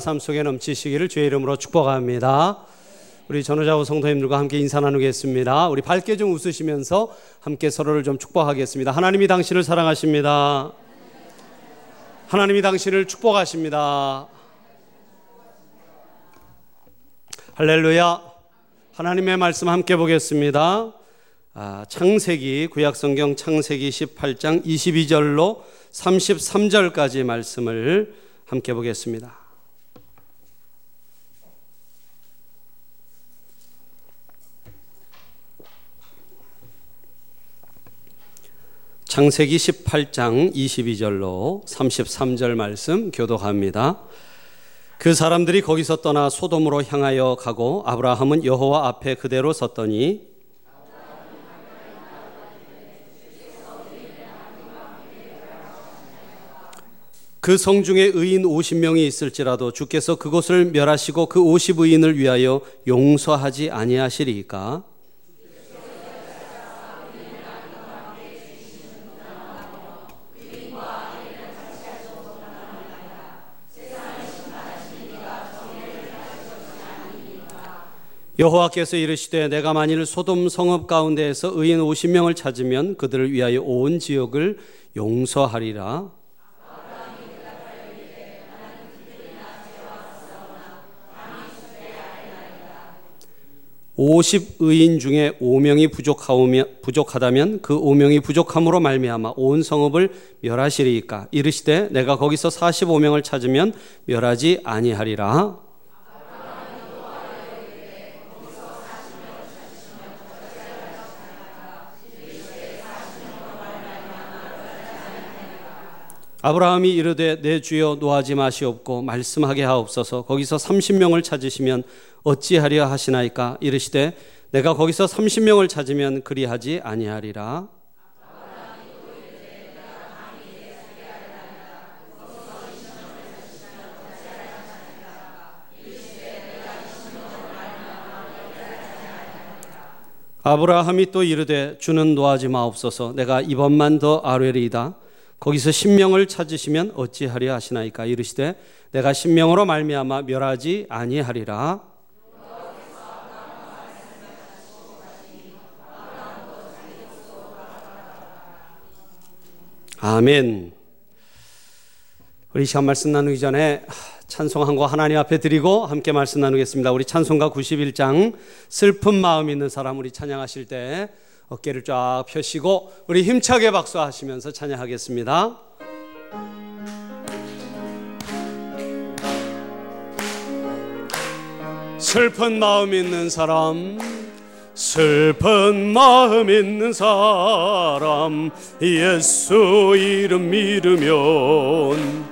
삶 속에 넘치시기를 주의 이름으로 축복합니다. 우리 전우자고 성도님들과 함께 인사 나누겠습니다. 우리 밝게 좀 웃으시면서 함께 서로를 좀 축복하겠습니다. 하나님이 당신을 사랑하십니다. 하나님이 당신을 축복하십니다. 할렐루야. 하나님의 말씀 함께 보겠습니다. 아, 창세기 구약성경 창세기 18장 22절로 33절까지 말씀을 함께 보겠습니다. 창세기 18장 22절로 33절 말씀 교독합니다. 그 사람들이 거기서 떠나 소돔으로 향하여 가고 아브라함은 여호와 앞에 그대로 섰더니 그 성 중에 의인 50명이 있을지라도 주께서 그곳을 멸하시고 그 50의인을 위하여 용서하지 아니하시리까 ' 여호와께서 이르시되 내가 만일 소돔 성읍 가운데에서 의인 50명을 찾으면 그들을 위하여 온 지역을 용서하리라. 5 0 의인 중에 5명이 부족하다면 그 5명이 부족함으로 말미암아 온 성읍을 멸하시리이까 이르시되 내가 거기서 45명을 찾으면 멸하지 아니하리라. 아브라함이 이르되 내 주여 노하지 마시옵고 말씀하게 하옵소서. 거기서 30명을 찾으시면 어찌하려 하시나이까? 이르시되 내가 거기서 30명을 찾으면 그리하지 아니하리라. 아브라함이 또 이르되 주는 노하지 마옵소서. 내가 이번만 더 아뢰리이다 거기서 신명을 찾으시면 어찌하려 하시나이까 이르시되 내가 신명으로 말미암아 멸하지 아니하리라 아멘. 우리 시간 말씀 나누기 전에 찬송 한곡 하나님 앞에 드리고 함께 말씀 나누겠습니다. 우리 찬송가 91장 슬픈 마음 있는 사람 우리 찬양하실 때 어깨를 쫙 펴시고 우리 힘차게 박수하시면서 찬양하겠습니다. 슬픈 마음 있는 사람 슬픈 마음 있는 사람 예수 이름 믿으면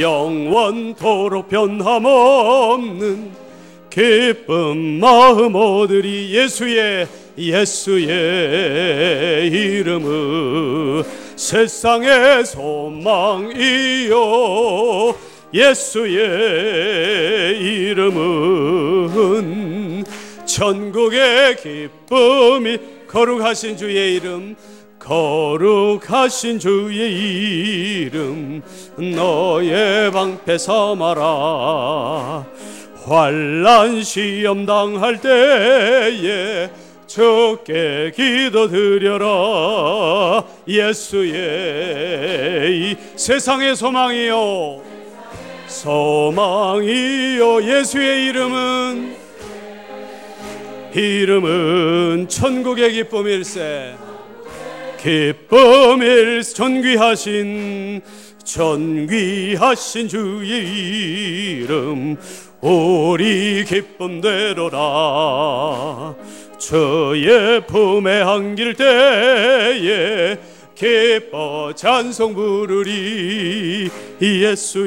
영원토록 변함없는 기쁜 마음 얻으리 예수의 예수의 이름은 세상의 소망이요. 예수의 이름은 천국의 기쁨이 거룩하신 주의 이름 거룩하신 주의 이름 너의 방패 삼아라. 환란 시험 당할 때에 주께 기도드려라. 예수의 이 세상의 소망이요. 소망이요. 예수의 이름은 이름은 천국의 기쁨일세. 기쁨일 존귀하신 존귀하신 주의 이름 우리 기쁨대로라 주의 품에 안길 때에 기뻐 찬송 부르리. 예수의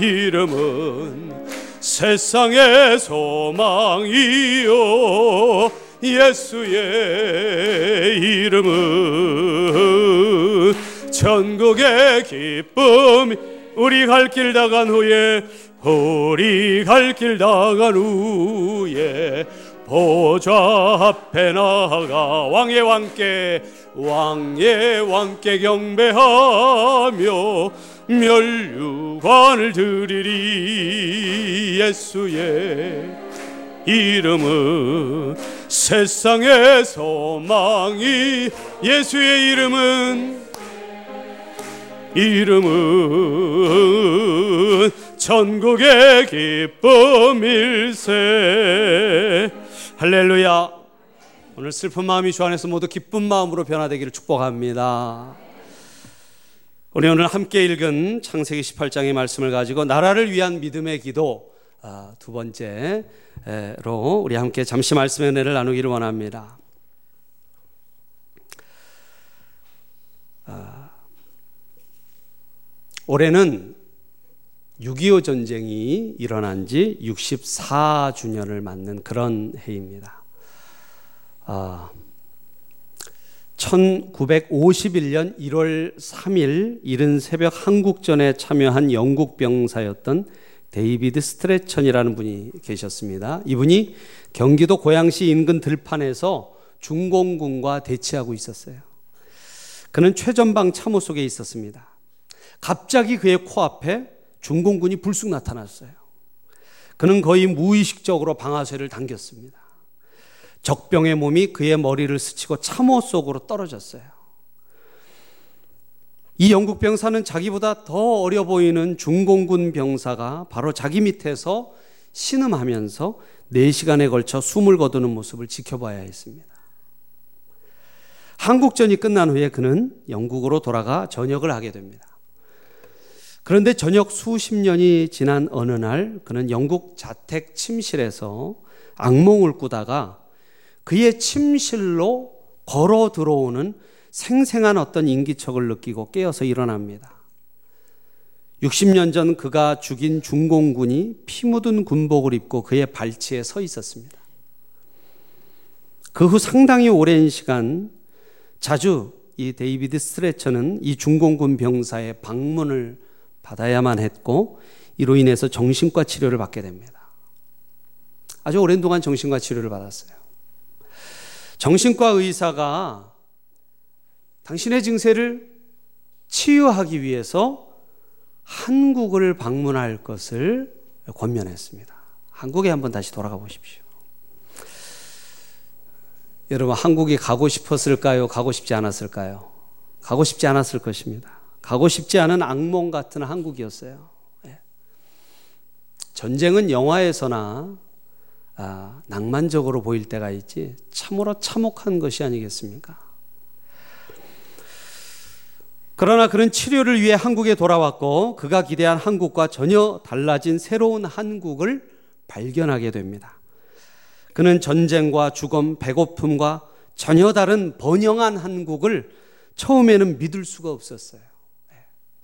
이름은 세상의 소망이요. 예수의 이름은 천국의 기쁨. 우리 갈길 나간 후에 우리 갈길 나간 후에 보좌 앞에 나가 왕의 왕께 왕의 왕께 경배하며 멸류관을 드리리 예수의 이름은 세상의 소망이 예수의 이름은 이름은 전국의 기쁨일세 할렐루야 오늘 슬픈 마음이 주 안에서 모두 기쁜 마음으로 변화되기를 축복합니다 우리 오늘 함께 읽은 창세기 18장의 말씀을 가지고 나라를 위한 믿음의 기도 아, 두 번째로 우리 함께 잠시 말씀의 은혜를 나누기를 원합니다. 아, 올해는 6.25 전쟁이 일어난 지 64주년을 맞는 그런 해입니다. 아, 1951년 1월 3일 이른 새벽 한국전에 참여한 영국 병사였던 데이비드 스트레천이라는 분이 계셨습니다. 이분이 경기도 고양시 인근 들판에서 중공군과 대치하고 있었어요. 그는 최전방 참호 속에 있었습니다. 갑자기 그의 코앞에 중공군이 불쑥 나타났어요. 그는 거의 무의식적으로 방아쇠를 당겼습니다. 적병의 몸이 그의 머리를 스치고 참호 속으로 떨어졌어요. 이 영국 병사는 자기보다 더 어려 보이는 중공군 병사가 바로 자기 밑에서 신음하면서 4시간에 걸쳐 숨을 거두는 모습을 지켜봐야 했습니다. 한국전이 끝난 후에 그는 영국으로 돌아가 전역을 하게 됩니다. 그런데 전역 수십 년이 지난 어느 날 그는 영국 자택 침실에서 악몽을 꾸다가 그의 침실로 걸어 들어오는 생생한 어떤 인기척을 느끼고 깨어서 일어납니다. 60년 전 그가 죽인 중공군이 피 묻은 군복을 입고 그의 발치에 서 있었습니다. 그 후 상당히 오랜 시간 자주 이 데이비드 스트레처는 이 중공군 병사의 방문을 받아야만 했고 이로 인해서 정신과 치료를 받게 됩니다. 아주 오랜 동안 정신과 치료를 받았어요. 정신과 의사가 당신의 증세를 치유하기 위해서 한국을 방문할 것을 권면했습니다. 한국에 한번 다시 돌아가 보십시오. 여러분, 한국에 가고 싶었을까요? 가고 싶지 않았을까요? 가고 싶지 않았을 것입니다. 가고 싶지 않은 악몽 같은 한국이었어요. 예. 전쟁은 영화에서나 아, 낭만적으로 보일 때가 있지 참으로 참혹한 것이 아니겠습니까? 그러나 그는 치료를 위해 한국에 돌아왔고 그가 기대한 한국과 전혀 달라진 새로운 한국을 발견하게 됩니다. 그는 전쟁과 죽음, 배고픔과 전혀 다른 번영한 한국을 처음에는 믿을 수가 없었어요.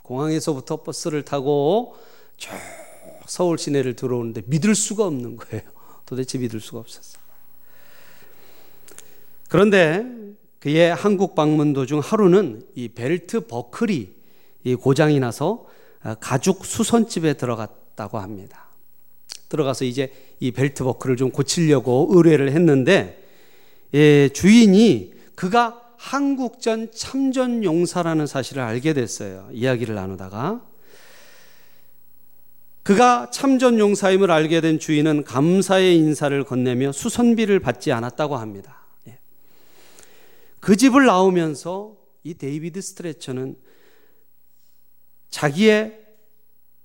네. 공항에서부터 버스를 타고 쭉 서울 시내를 들어오는데 믿을 수가 없는 거예요. 도대체 믿을 수가 없었어요. 그런데 그의 한국 방문 도중 하루는 이 벨트 버클이 이 고장이 나서 아, 가죽 수선집에 들어갔다고 합니다. 들어가서 이제 이 벨트 버클을 좀 고치려고 의뢰를 했는데 예, 주인이 그가 한국전 참전 용사라는 사실을 알게 됐어요. 이야기를 나누다가 그가 참전 용사임을 알게 된 주인은 감사의 인사를 건네며 수선비를 받지 않았다고 합니다. 예. 그 집을 나오면서 이 데이비드 스트레처는 자기의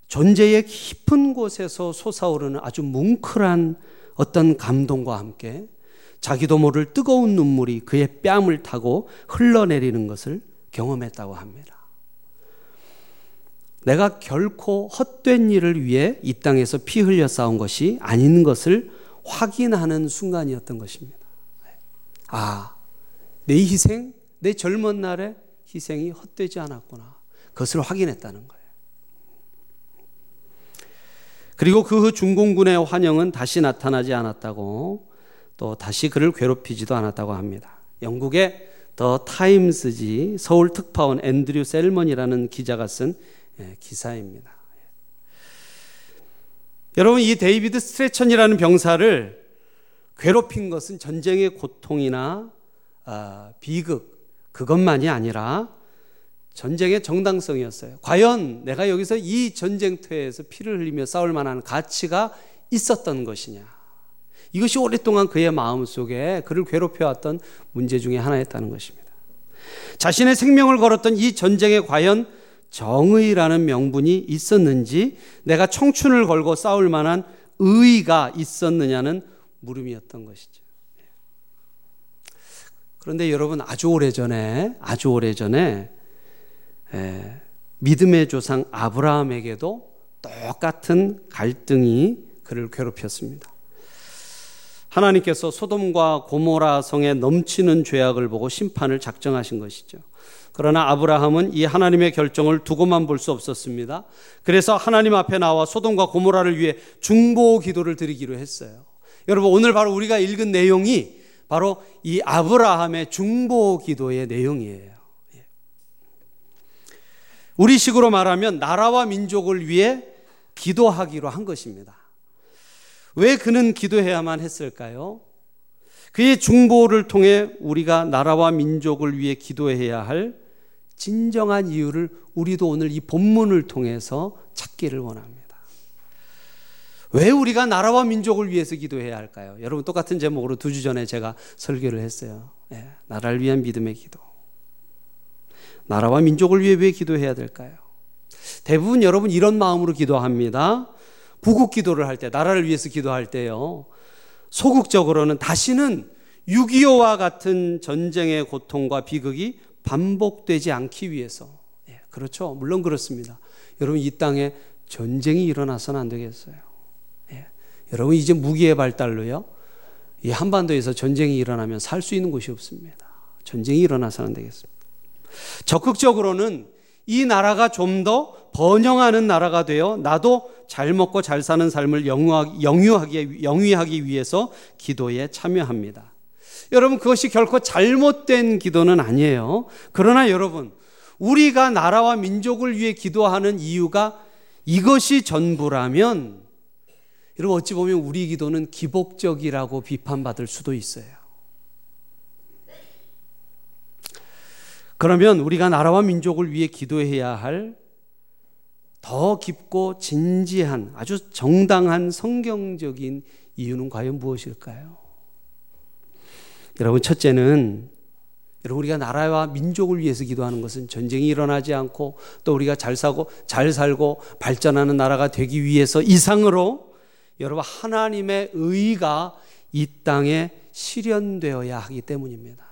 존재의 깊은 곳에서 솟아오르는 아주 뭉클한 어떤 감동과 함께 자기도 모를 뜨거운 눈물이 그의 뺨을 타고 흘러내리는 것을 경험했다고 합니다. 내가 결코 헛된 일을 위해 이 땅에서 피 흘려 싸운 것이 아닌 것을 확인하는 순간이었던 것입니다. 아, 내 희생, 내 젊은 날의 희생이 헛되지 않았구나. 그것을 확인했다는 거예요. 그리고 그후 중공군의 환영은 다시 나타나지 않았다고 또 다시 그를 괴롭히지도 않았다고 합니다. 영국의 더 타임스지 서울 특파원 앤드류 셀먼이라는 기자가 쓴 예, 기사입니다. 여러분 이 데이비드 스트레천이라는 병사를 괴롭힌 것은 전쟁의 고통이나 아, 비극 그것만이 아니라 전쟁의 정당성이었어요. 과연 내가 여기서 이 전쟁터에서 피를 흘리며 싸울 만한 가치가 있었던 것이냐. 이것이 오랫동안 그의 마음 속에 그를 괴롭혀왔던 문제 중에 하나였다는 것입니다. 자신의 생명을 걸었던 이 전쟁에 과연 정의라는 명분이 있었는지 내가 청춘을 걸고 싸울 만한 의의가 있었느냐는 물음이었던 것이죠. 그런데 여러분 아주 오래 전에 아주 오래 전에 에, 믿음의 조상 아브라함에게도 똑같은 갈등이 그를 괴롭혔습니다. 하나님께서 소돔과 고모라 성에 넘치는 죄악을 보고 심판을 작정하신 것이죠. 그러나 아브라함은 이 하나님의 결정을 두고만 볼 수 없었습니다. 그래서 하나님 앞에 나와 소돔과 고모라를 위해 중보 기도를 드리기로 했어요. 여러분 오늘 바로 우리가 읽은 내용이 바로 이 아브라함의 중보 기도의 내용이에요. 예. 우리식으로 말하면 나라와 민족을 위해 기도하기로 한 것입니다. 왜 그는 기도해야만 했을까요? 그의 중보를 통해 우리가 나라와 민족을 위해 기도해야 할 진정한 이유를 우리도 오늘 이 본문을 통해서 찾기를 원합니다. 왜 우리가 나라와 민족을 위해서 기도해야 할까요? 여러분 똑같은 제목으로 두 주 전에 제가 설교를 했어요. 네, 나라를 위한 믿음의 기도. 나라와 민족을 위해 왜 기도해야 될까요? 대부분 여러분 이런 마음으로 기도합니다. 구국 기도를 할 때, 나라를 위해서 기도할 때요. 소극적으로는 다시는 6.25와 같은 전쟁의 고통과 비극이 반복되지 않기 위해서. 예, 그렇죠. 물론 그렇습니다. 여러분, 이 땅에 전쟁이 일어나서는 안 되겠어요. 예, 여러분, 이제 무기의 발달로요. 이 한반도에서 전쟁이 일어나면 살 수 있는 곳이 없습니다. 전쟁이 일어나서는 안 되겠습니다. 적극적으로는 이 나라가 좀 더 번영하는 나라가 되어 나도 잘 먹고 잘 사는 삶을 영유하기, 영유하기, 위해서 기도에 참여합니다. 여러분, 그것이 결코 잘못된 기도는 아니에요. 그러나 여러분, 우리가 나라와 민족을 위해 기도하는 이유가 이것이 전부라면, 여러분, 어찌 보면 우리 기도는 기복적이라고 비판받을 수도 있어요. 그러면 우리가 나라와 민족을 위해 기도해야 할 더 깊고 진지한 아주 정당한 성경적인 이유는 과연 무엇일까요? 여러분, 첫째는 여러분 우리가 나라와 민족을 위해서 기도하는 것은 전쟁이 일어나지 않고 또 우리가 잘 사고 잘 살고 발전하는 나라가 되기 위해서 이상으로 여러분 하나님의 의가 이 땅에 실현되어야 하기 때문입니다.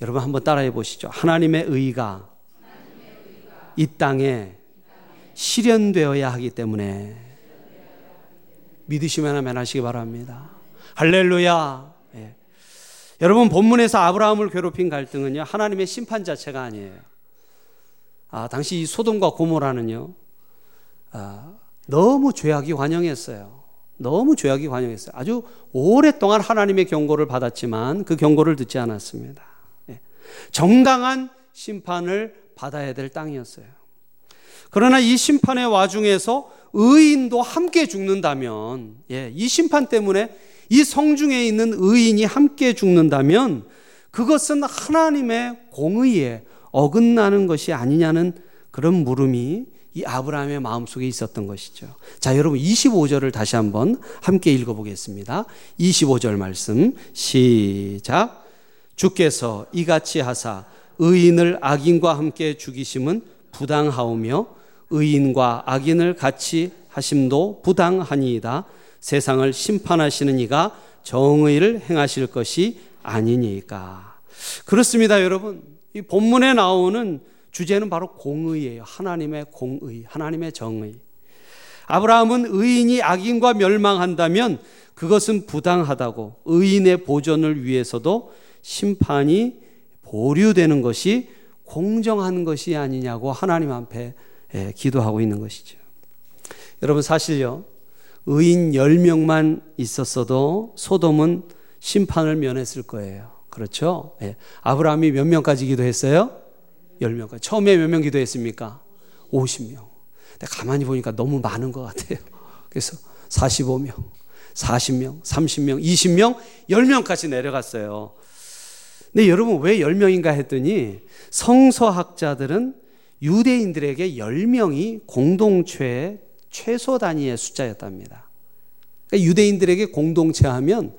여러분 한번 따라해 보시죠. 하나님의 의가 이 땅에 실현되어야 하기 때문에 믿으시면 하면 하시기 바랍니다. 할렐루야. 예. 여러분 본문에서 아브라함을 괴롭힌 갈등은요 하나님의 심판 자체가 아니에요. 아 당시 이 소돔과 고모라는요 아, 너무 죄악이 환영했어요. 너무 죄악이 환영했어요. 아주 오랫동안 하나님의 경고를 받았지만 그 경고를 듣지 않았습니다. 정당한 심판을 받아야 될 땅이었어요. 그러나 이 심판의 와중에서 의인도 함께 죽는다면, 예, 이 심판 때문에 이 성중에 있는 의인이 함께 죽는다면 그것은 하나님의 공의에 어긋나는 것이 아니냐는 그런 물음이 이 아브라함의 마음속에 있었던 것이죠. 자, 여러분 25절을 다시 한번 함께 읽어 보겠습니다. 25절 말씀 시작. 주께서 이같이 하사 의인을 악인과 함께 죽이심은 부당하오며 의인과 악인을 같이 하심도 부당하니이다. 세상을 심판하시는 이가 정의를 행하실 것이 아니니까. 그렇습니다, 여러분. 이 본문에 나오는 주제는 바로 공의예요. 하나님의 공의, 하나님의 정의. 아브라함은 의인이 악인과 멸망한다면 그것은 부당하다고 의인의 보존을 위해서도 심판이 보류되는 것이 공정한 것이 아니냐고 하나님 앞에 예, 기도하고 있는 것이죠. 여러분 사실요. 의인 10명만 있었어도 소돔은 심판을 면했을 거예요. 그렇죠? 예. 아브라함이 몇 명까지 기도했어요? 10명까지. 처음에 몇 명 기도했습니까? 50명. 근데 가만히 보니까 너무 많은 것 같아요. 그래서 45명, 40명, 30명, 20명, 10명까지 내려갔어요. 근데 여러분 왜 10명인가 했더니 성서학자들은 유대인들에게 10명이 공동체의 최소 단위의 숫자였답니다. 그러니까 유대인들에게 공동체 하면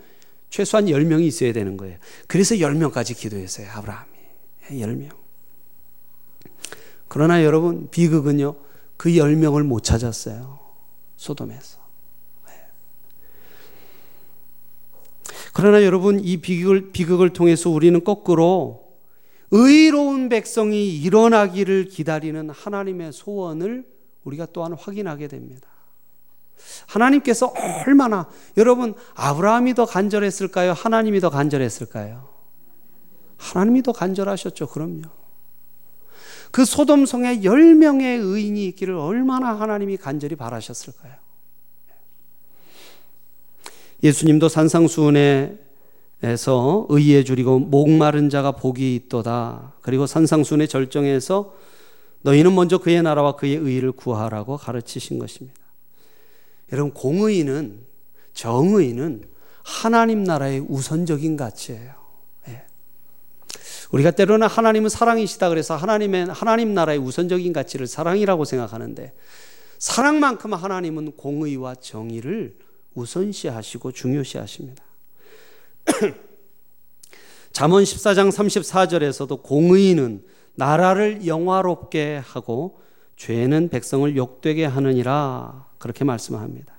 최소한 10명이 있어야 되는 거예요. 그래서 10명까지 기도했어요. 아브라함이. 10명. 그러나 여러분 비극은요. 그 10명을 못 찾았어요. 소돔에서. 그러나 여러분 이 비극을, 비극을 통해서 우리는 거꾸로 의로운 백성이 일어나기를 기다리는 하나님의 소원을 우리가 또한 확인하게 됩니다. 하나님께서 얼마나 여러분 아브라함이 더 간절했을까요? 하나님이 더 간절했을까요? 하나님이 더 간절하셨죠. 그럼요. 그 소돔 성에 10명의 의인이 있기를 얼마나 하나님이 간절히 바라셨을까요? 예수님도 산상수훈에서 의에 줄이고 목마른 자가 복이 있도다. 그리고 산상수훈의 절정에서 너희는 먼저 그의 나라와 그의 의를 구하라고 가르치신 것입니다. 여러분 공의는 정의는 하나님 나라의 우선적인 가치예요. 예. 우리가 때로는 하나님은 사랑이시다 그래서 하나님의 하나님 나라의 우선적인 가치를 사랑이라고 생각하는데 사랑만큼 하나님은 공의와 정의를 우선시 하시고 중요시 하십니다. 잠언 14장 34절에서도 공의는 나라를 영화롭게 하고 죄는 백성을 욕되게 하느니라 그렇게 말씀합니다.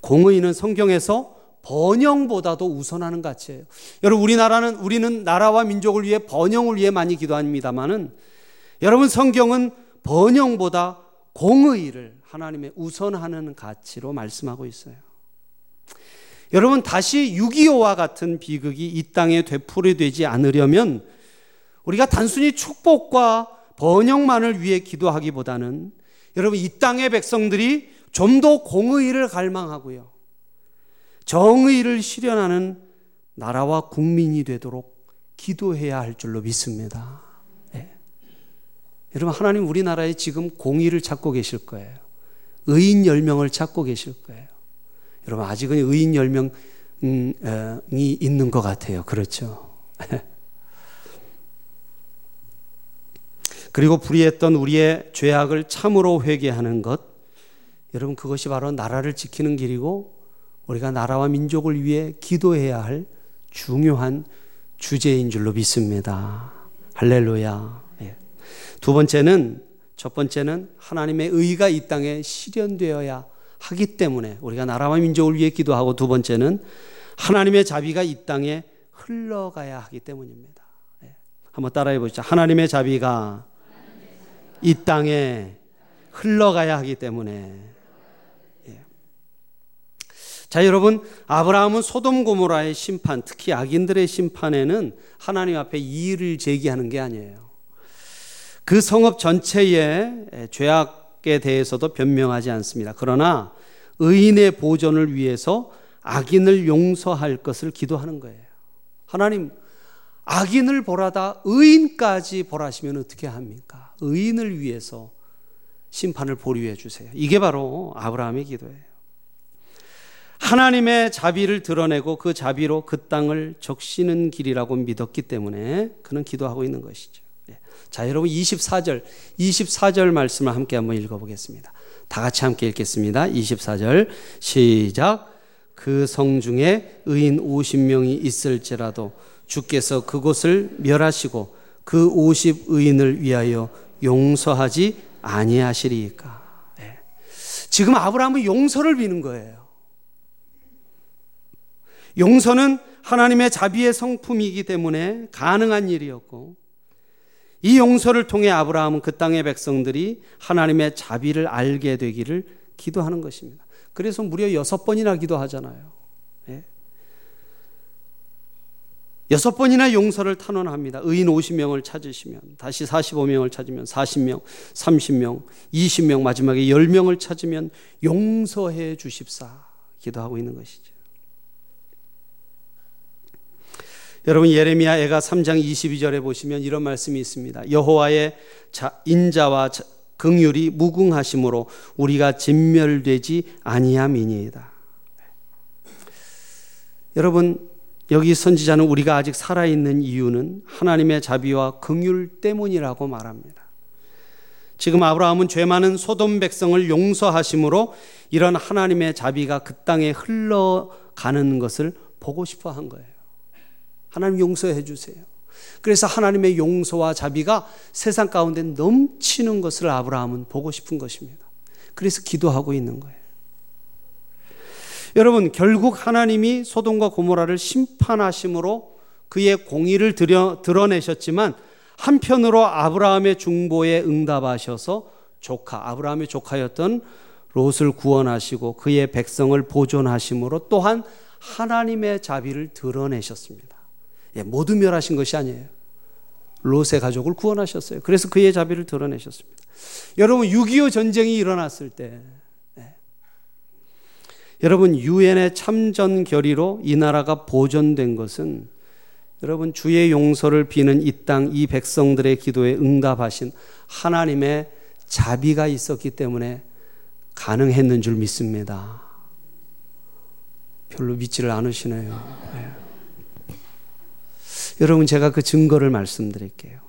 공의는 성경에서 번영보다도 우선하는 가치예요. 여러분 우리나라는 우리는 나라와 민족을 위해 번영을 위해 많이 기도합니다만은 여러분 성경은 번영보다 공의를 하나님의 우선하는 가치로 말씀하고 있어요. 여러분 다시 6.25와 같은 비극이 이 땅에 되풀이되지 않으려면 우리가 단순히 축복과 번영만을 위해 기도하기보다는 여러분 이 땅의 백성들이 좀 더 공의를 갈망하고요. 정의를 실현하는 나라와 국민이 되도록 기도해야 할 줄로 믿습니다. 네. 여러분 하나님 우리나라에 지금 공의를 찾고 계실 거예요. 의인 10명을 찾고 계실 거예요. 여러분 아직은 의인 10명이 있는 것 같아요. 그렇죠? 그리고 불의했던 우리의 죄악을 참으로 회개하는 것. 여러분 그것이 바로 나라를 지키는 길이고 우리가 나라와 민족을 위해 기도해야 할 중요한 주제인 줄로 믿습니다. 할렐루야. 예. 두 번째는 첫 번째는 하나님의 의가 이 땅에 실현되어야 하기 때문에 우리가 나라와 민족을 위해 기도하고 두 번째는 하나님의 자비가 이 땅에 흘러가야 하기 때문입니다. 예. 한번 따라해 보시죠. 하나님의 자비가 이 땅에 흘러가야 하기 때문에. 예. 자, 여러분, 아브라함은 소돔 고모라의 심판, 특히 악인들의 심판에는 하나님 앞에 이의를 제기하는 게 아니에요. 그 성읍 전체의 죄악 에 대해서도 변명하지 않습니다. 그러나 의인의 보존을 위해서 악인을 용서할 것을 기도하는 거예요. 하나님, 악인을 보라다 의인까지 보라시면 어떻게 합니까? 의인을 위해서 심판을 보류해 주세요. 이게 바로 아브라함의 기도예요. 하나님의 자비를 드러내고 그 자비로 그 땅을 적시는 길이라고 믿었기 때문에 그는 기도하고 있는 것이죠. 자, 여러분 24절, 24절 말씀을 함께 한번 읽어보겠습니다. 다 같이 함께 읽겠습니다. 24절 시작. 그 성 중에 의인 50명이 있을지라도 주께서 그곳을 멸하시고 그 50 의인을 위하여 용서하지 아니하시리까. 네. 지금 아브라함은 용서를 비는 거예요. 용서는 하나님의 자비의 성품이기 때문에 가능한 일이었고 이 용서를 통해 아브라함은 그 땅의 백성들이 하나님의 자비를 알게 되기를 기도하는 것입니다. 그래서 무려 여섯 번이나 기도하잖아요. 예. 여섯 번이나 용서를 탄원합니다. 의인 50명을 찾으시면, 다시 45명을 찾으면 40명, 30명, 20명, 마지막에 10명을 찾으면 용서해 주십사. 기도하고 있는 것이죠. 여러분 예레미야 애가 3장 22절에 보시면 이런 말씀이 있습니다. 여호와의 인자와 긍휼이 무궁하심으로 우리가 진멸되지 아니함이니이다. 여러분 여기 선지자는 우리가 아직 살아 있는 이유는 하나님의 자비와 긍휼 때문이라고 말합니다. 지금 아브라함은 죄 많은 소돔 백성을 용서하심으로 이런 하나님의 자비가 그 땅에 흘러가는 것을 보고 싶어 한 거예요. 하나님 용서해 주세요. 그래서 하나님의 용서와 자비가 세상 가운데 넘치는 것을 아브라함은 보고 싶은 것입니다. 그래서 기도하고 있는 거예요. 여러분, 결국 하나님이 소돔과 고모라를 심판하심으로 그의 공의를 드려, 드러내셨지만 한편으로 아브라함의 중보에 응답하셔서 조카, 아브라함의 조카였던 롯을 구원하시고 그의 백성을 보존하심으로 또한 하나님의 자비를 드러내셨습니다. 예, 모두 멸하신 것이 아니에요. 롯의 가족을 구원하셨어요. 그래서 그의 자비를 드러내셨습니다. 여러분, 6.25 전쟁이 일어났을 때, 예. 여러분, 유엔의 참전 결의로 이 나라가 보존된 것은 여러분, 주의 용서를 비는 이 땅, 이 백성들의 기도에 응답하신 하나님의 자비가 있었기 때문에 가능했는 줄 믿습니다. 별로 믿지를 않으시네요. 네. 여러분, 제가 그 증거를 말씀드릴게요.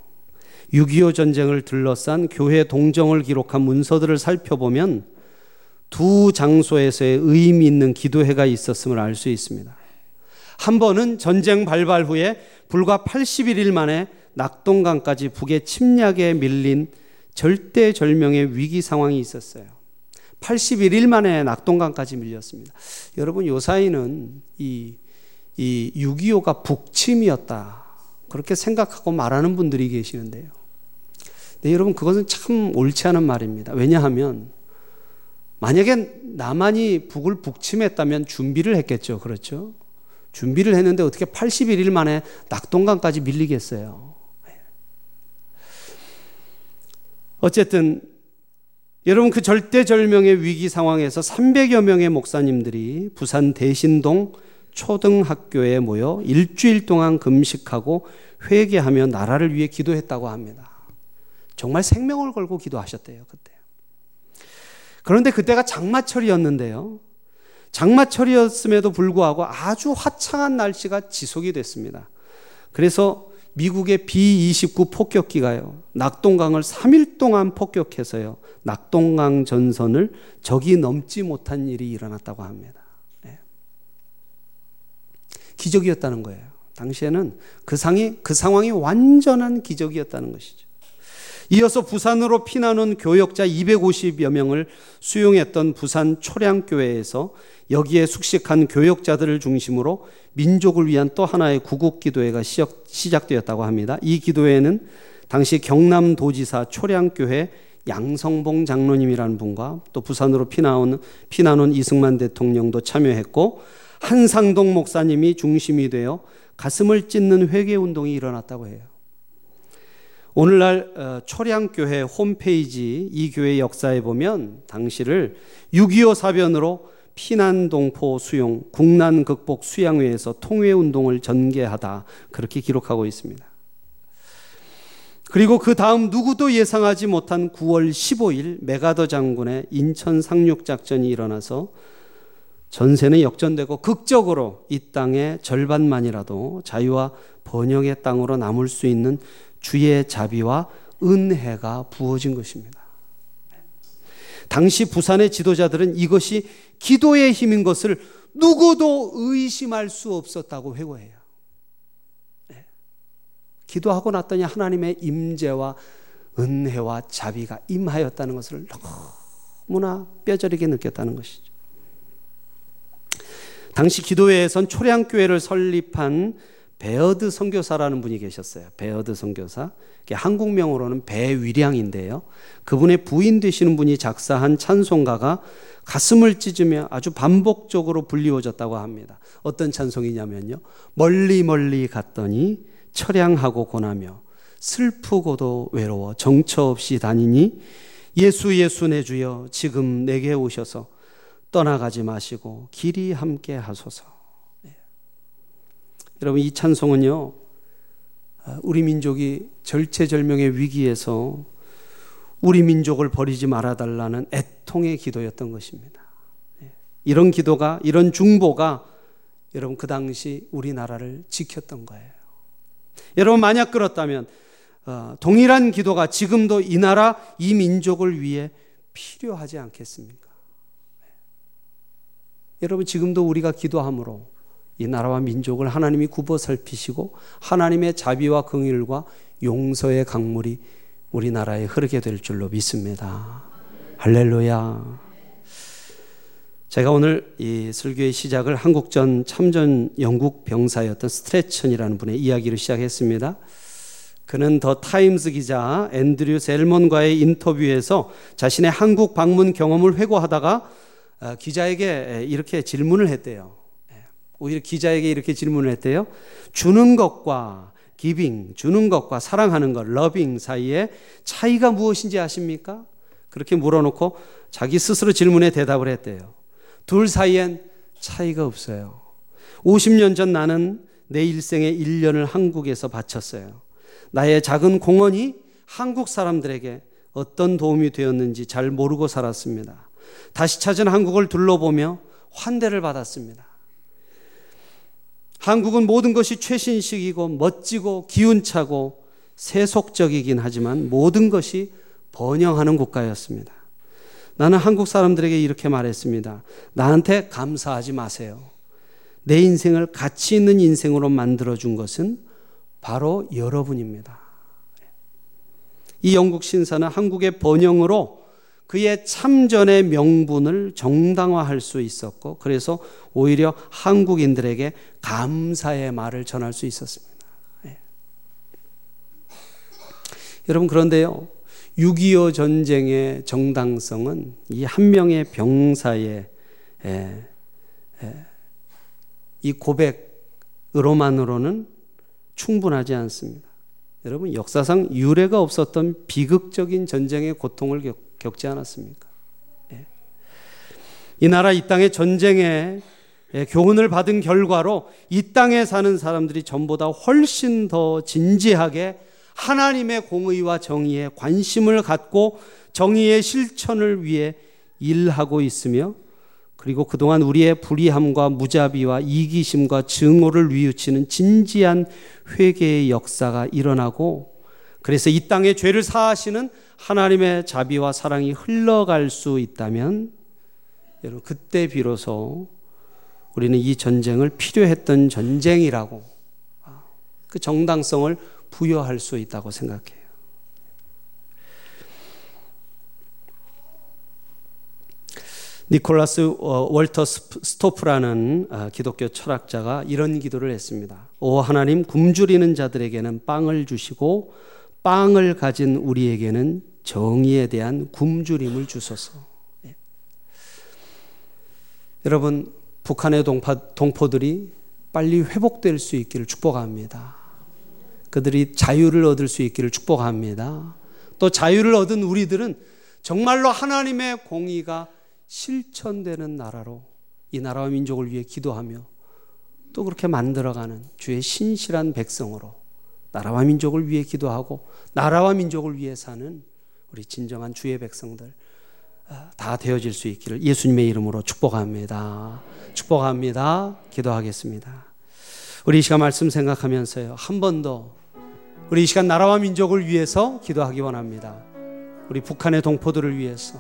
6.25 전쟁을 둘러싼 교회 동정을 기록한 문서들을 살펴보면 두 장소에서의 의미 있는 기도회가 있었음을 알 수 있습니다. 한 번은 전쟁 발발 후에 불과 81일 만에 낙동강까지 북의 침략에 밀린 절대절명의 위기 상황이 있었어요. 81일 만에 낙동강까지 밀렸습니다. 여러분, 요 사이는 이, 이 6.25가 북침이었다. 그렇게 생각하고 말하는 분들이 계시는데요. 네, 여러분, 그것은 참 옳지 않은 말입니다. 왜냐하면, 만약에 남한이 북을 북침했다면 준비를 했겠죠. 그렇죠? 준비를 했는데 어떻게 81일 만에 낙동강까지 밀리겠어요. 어쨌든 여러분 그 절대절명의 위기 상황에서 300여 명의 목사님들이 부산 대신동 초등학교에 모여 일주일 동안 금식하고 회개하며 나라를 위해 기도했다고 합니다. 정말 생명을 걸고 기도하셨대요, 그때. 그런데 그때가 장마철이었는데요. 장마철이었음에도 불구하고 아주 화창한 날씨가 지속이 됐습니다. 그래서 미국의 B-29 폭격기가요, 낙동강을 3일 동안 폭격해서요, 낙동강 전선을 적이 넘지 못한 일이 일어났다고 합니다. 네. 기적이었다는 거예요. 당시에는 그 상이, 그 상황이 완전한 기적이었다는 것이죠. 이어서 부산으로 피난온 교역자 250여 명을 수용했던 부산 초량교회에서 여기에 숙식한 교역자들을 중심으로 민족을 위한 또 하나의 구국 기도회가 시작되었다고 합니다. 이 기도회는 당시 경남도지사 초량교회 양성봉 장로님이라는 분과 또 부산으로 피나온 피난온 이승만 대통령도 참여했고 한상동 목사님이 중심이 되어 가슴을 찢는 회개 운동이 일어났다고 해요. 오늘날 어, 초량교회 홈페이지 이 교회 역사에 보면 당시를 6.25 사변으로 피난동포 수용, 국난 극복 수양회에서 통회 운동을 전개하다 그렇게 기록하고 있습니다. 그리고 그 다음 누구도 예상하지 못한 9월 15일 메가더 장군의 인천 상륙 작전이 일어나서 전세는 역전되고 극적으로 이 땅의 절반만이라도 자유와 번영의 땅으로 남을 수 있는 주의 자비와 은혜가 부어진 것입니다. 당시 부산의 지도자들은 이것이 기도의 힘인 것을 누구도 의심할 수 없었다고 회고해요. 네. 기도하고 났더니 하나님의 임재와 은혜와 자비가 임하였다는 것을 너무나 뼈저리게 느꼈다는 것이죠. 당시 기도회에선 초량교회를 설립한 베어드 선교사라는 분이 계셨어요. 베어드 선교사. 한국명으로는 배위량인데요. 그분의 부인 되시는 분이 작사한 찬송가가 가슴을 찢으며 아주 반복적으로 불리워졌다고 합니다. 어떤 찬송이냐면요. 멀리 멀리 갔더니 처량하고 곤하며 슬프고도 외로워 정처 없이 다니니 예수 예수 내 주여 지금 내게 오셔서 떠나가지 마시고 길이 함께 하소서. 네. 여러분 이 찬송은요. 우리 민족이 절체절명의 위기에서 우리 민족을 버리지 말아 달라는 애통의 기도였던 것입니다. 예. 이런 기도가, 이런 중보가 여러분 그 당시 우리나라를 지켰던 거예요. 여러분 만약 그렇다면 어, 동일한 기도가 지금도 이 나라 이 민족을 위해 필요하지 않겠습니까? 여러분 지금도 우리가 기도함으로 이 나라와 민족을 하나님이 굽어 살피시고 하나님의 자비와 긍휼과 용서의 강물이 우리나라에 흐르게 될 줄로 믿습니다. 할렐루야. 제가 오늘 이 설교의 시작을 한국전 참전 영국 병사였던 스트레천이라는 분의 이야기를 시작했습니다. 그는 더 타임스 기자 앤드류 셀먼과의 인터뷰에서 자신의 한국 방문 경험을 회고하다가 어, 기자에게 이렇게 질문을 했대요. 예, 오히려 기자에게 이렇게 질문을 했대요. 주는 것과 giving, 주는 것과 사랑하는 것, loving 사이에 차이가 무엇인지 아십니까? 그렇게 물어놓고 자기 스스로 질문에 대답을 했대요. 둘 사이엔 차이가 없어요. 50년 전 나는 내 일생의 1년을 한국에서 바쳤어요. 나의 작은 공헌이 한국 사람들에게 어떤 도움이 되었는지 잘 모르고 살았습니다. 다시 찾은 한국을 둘러보며 환대를 받았습니다. 한국은 모든 것이 최신식이고 멋지고 기운차고 세속적이긴 하지만 모든 것이 번영하는 국가였습니다. 나는 한국 사람들에게 이렇게 말했습니다. 나한테 감사하지 마세요. 내 인생을 가치 있는 인생으로 만들어준 것은 바로 여러분입니다. 이 영국 신사는 한국의 번영으로 그의 참전의 명분을 정당화할 수 있었고, 그래서 오히려 한국인들에게 감사의 말을 전할 수 있었습니다. 네. 여러분, 그런데요, 6.25 전쟁의 정당성은 이 한 명의 병사의 에, 에, 이 고백으로만으로는 충분하지 않습니다. 여러분 역사상 유례가 없었던 비극적인 전쟁의 고통을 겪, 지 않았습니까? 예. 이 나라 이 땅의 전쟁에 예, 교훈을 받은 결과로 이 땅에 사는 사람들이 전보다 훨씬 더 진지하게 하나님의 공의와 정의에 관심을 갖고 정의의 실천을 위해 일하고 있으며 그리고 그동안 우리의 불의함과 무자비와 이기심과 증오를 뉘우치는 진지한 회개의 역사가 일어나고 그래서 이 땅에 죄를 사하시는 하나님의 자비와 사랑이 흘러갈 수 있다면 여러분 그때 비로소 우리는 이 전쟁을 필요했던 전쟁이라고 그 정당성을 부여할 수 있다고 생각해요. 니콜라스 어, 월터 스토프라는 어, 기독교 철학자가 이런 기도를 했습니다. 오 하나님 굶주리는 자들에게는 빵을 주시고 빵을 가진 우리에게는 정의에 대한 굶주림을 주소서. 예. 여러분 북한의 동파, 동포들이 빨리 회복될 수 있기를 축복합니다. 그들이 자유를 얻을 수 있기를 축복합니다. 또 자유를 얻은 우리들은 정말로 하나님의 공의가 실천되는 나라로 이 나라와 민족을 위해 기도하며 또 그렇게 만들어가는 주의 신실한 백성으로 나라와 민족을 위해 기도하고 나라와 민족을 위해 사는 우리 진정한 주의 백성들 아, 다 되어질 수 있기를 예수님의 이름으로 축복합니다. 축복합니다. 기도하겠습니다. 우리 이 시간 말씀 생각하면서요. 한 번 더 우리 이 시간 나라와 민족을 위해서 기도하기 원합니다. 우리 북한의 동포들을 위해서